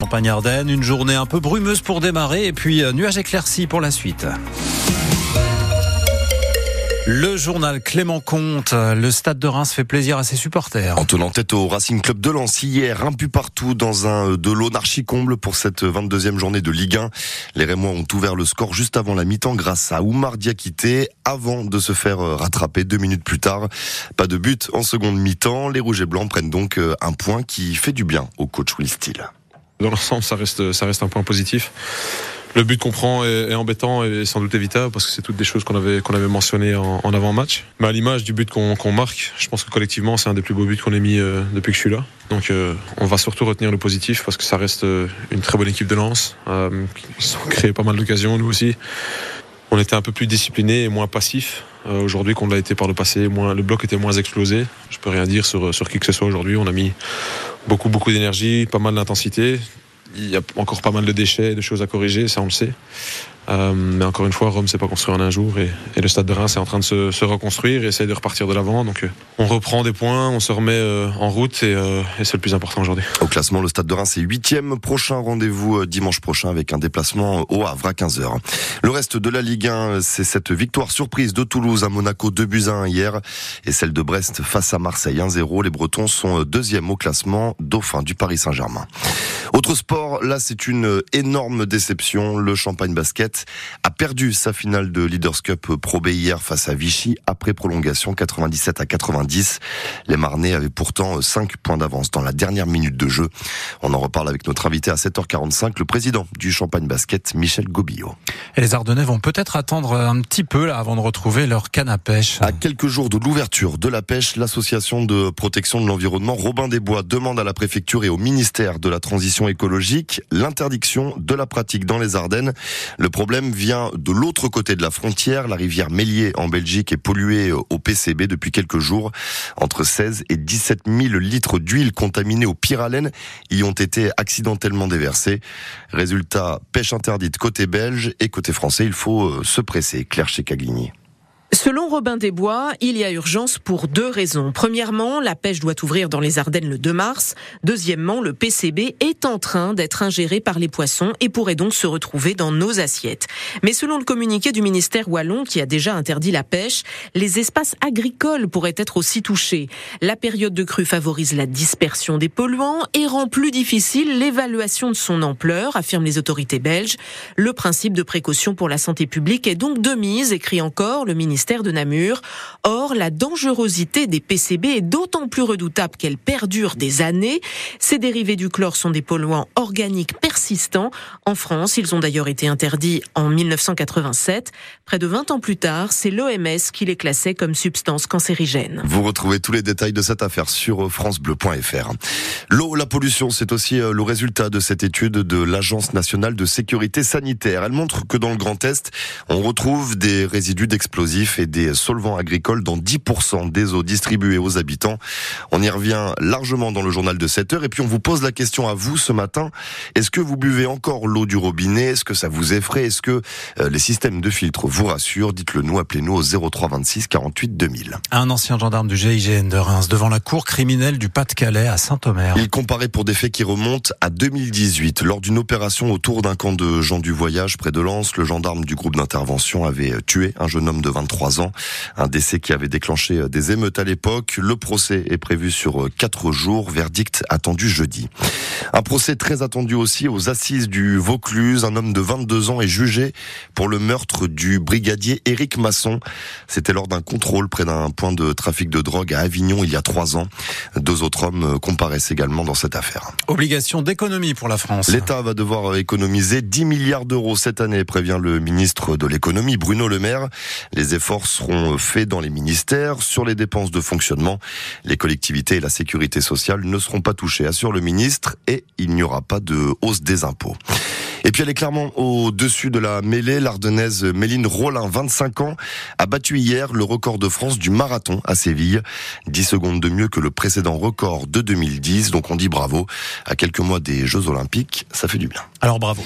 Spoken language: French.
Campagne Ardennes, une journée un peu brumeuse pour démarrer et puis euh, nuages éclaircis pour la suite. Le journal Clément Comte, le stade de Reims fait plaisir à ses supporters. En tenant tête au Racing Club de Lens hier, un but partout dans un de l'eau comble pour cette 22e journée de Ligue 1. Les Rémois ont ouvert le score juste avant la mi-temps grâce à Oumar Diakité avant de se faire rattraper deux minutes plus tard. Pas de but en seconde mi-temps. Les Rouges et Blancs prennent donc un point qui fait du bien au coach Will Steele. Dans l'ensemble, ça reste, un point positif. Le but qu'on prend est, embêtant et sans doute évitable parce que c'est toutes des choses qu'on avait, mentionnées en, avant-match. Mais à l'image du but qu'on marque, je pense que collectivement, c'est un des plus beaux buts qu'on ait mis euh, depuis que je suis là. Donc euh, on va surtout retenir le positif parce que ça reste euh, une très bonne équipe de lance. ils ont créé pas mal d'occasions, nous aussi. On était un peu plus discipliné et moins passif aujourd'hui qu'on l'a été par le passé. Le bloc était moins explosé. Je peux rien dire sur, sur qui que ce soit aujourd'hui. On a mis beaucoup, beaucoup d'énergie, pas mal d'intensité. Il y a encore pas mal de déchets, de choses à corriger, ça on le sait. Euh, mais encore une fois, Rome s'est pas construit en un jour et, le stade de Reims est en train de se, reconstruire et essayer de repartir de l'avant. Donc euh, on reprend des points, on se remet euh, en route et, euh, et c'est le plus important aujourd'hui. Au classement, le stade de Reims est huitième. Prochain rendez-vous dimanche prochain avec un déplacement au Havre à 15h. Le reste de la Ligue 1, c'est cette victoire surprise de Toulouse à Monaco 2 buts à 1 hier et celle de Brest face à Marseille 1-0. Les Bretons sont deuxième au classement, dauphin du Paris Saint-Germain. Autre sport, là c'est une énorme déception. Le Champagne Basket a perdu sa finale de Leaders Cup Pro B hier face à Vichy après prolongation 97 à 90. Les Marnais avaient pourtant 5 points d'avance dans la dernière minute de jeu. On en reparle avec notre invité à 7h45, le président du Champagne Basket, Michel Gobillot. Et les Ardennais vont peut-être attendre un petit peu là avant de retrouver leur canne à pêche. À quelques jours de l'ouverture de la pêche, l'association de protection de l'environnement Robin des Bois demande à la préfecture et au ministère de la Transition écologique l'interdiction de la pratique dans les Ardennes. Le problème vient de l'autre côté de la frontière. La rivière Mélier en Belgique est polluée au PCB depuis quelques jours. Entre 16 et 17 000 litres d'huile contaminée au pyralène y ont été accidentellement déversés. Résultat, pêche interdite côté belge et côté français. Il faut euh, se presser. Claire Chekagligny. Selon Robin Desbois, il y a urgence pour deux raisons. Premièrement, la pêche doit ouvrir dans les Ardennes le 2 mars. Deuxièmement, le PCB est en train d'être ingéré par les poissons et pourrait donc se retrouver dans nos assiettes. Mais selon le communiqué du ministère wallon qui a déjà interdit la pêche, les espaces agricoles pourraient être aussi touchés. La période de crue favorise la dispersion des polluants et rend plus difficile l'évaluation de son ampleur, affirment les autorités belges. Le principe de précaution pour la santé publique est donc de mise, écrit encore le ministère de Namur. Or, la dangerosité des PCB est d'autant plus redoutable qu'elle perdure des années. Ces dérivés du chlore sont des polluants organiques persistants. En France, ils ont d'ailleurs été interdits en 1987. Près de 20 ans plus tard, c'est l'OMS qui les classait comme substances cancérigènes. Vous retrouvez tous les détails de cette affaire sur francebleu.fr. L'eau, la pollution, c'est aussi euh, le résultat de cette étude de l'Agence nationale de sécurité sanitaire. Elle montre que dans le Grand Est, on retrouve des résidus d'explosifs et des solvants agricoles dans 10% des eaux distribuées aux habitants. On y revient largement dans le journal de 7 heures et puis on vous pose la question à vous ce matin. Est-ce que vous buvez encore l'eau du robinet? Est-ce que ça vous effraie? Est-ce que euh, les systèmes de filtre vous rassurent? Dites-le nous, appelez-nous au 03 26 48 2000. Un ancien gendarme du GIGN de Reims devant la cour criminelle du Pas-de-Calais à Saint-Omer. Il comparait pour des faits qui remontent à 2018. Lors d'une opération autour d'un camp de gens du voyage près de Lens, le gendarme du groupe d'intervention avait tué un jeune homme de 23 ans. Un décès qui avait déclenché euh, des émeutes à l'époque. Le procès est prévu sur euh, quatre jours. Verdict attendu jeudi. Un procès très attendu aussi aux assises du Vaucluse. Un homme de 22 ans est jugé pour le meurtre du brigadier Éric Masson. C'était lors d'un contrôle près d'un point de trafic de drogue à Avignon il y a trois ans. Deux autres hommes euh, comparaissent également dans cette affaire. Obligation d'économie pour la France. L'État va devoir économiser 10 milliards d'euros cette année, prévient le ministre de l'économie Bruno Le Maire. Les efforts efforts seront faits dans les ministères sur les dépenses de fonctionnement. Les collectivités et la sécurité sociale ne seront pas touchées, assure le ministre, et il n'y aura pas de hausse des impôts. Et puis elle est clairement au-dessus de la mêlée. L'ardennaise Méline Rollin, 25 ans, a battu hier le record de France du marathon à Séville. 10 secondes de mieux que le précédent record de 2010. Donc on dit bravo. À quelques mois des Jeux Olympiques, ça fait du bien. Alors bravo.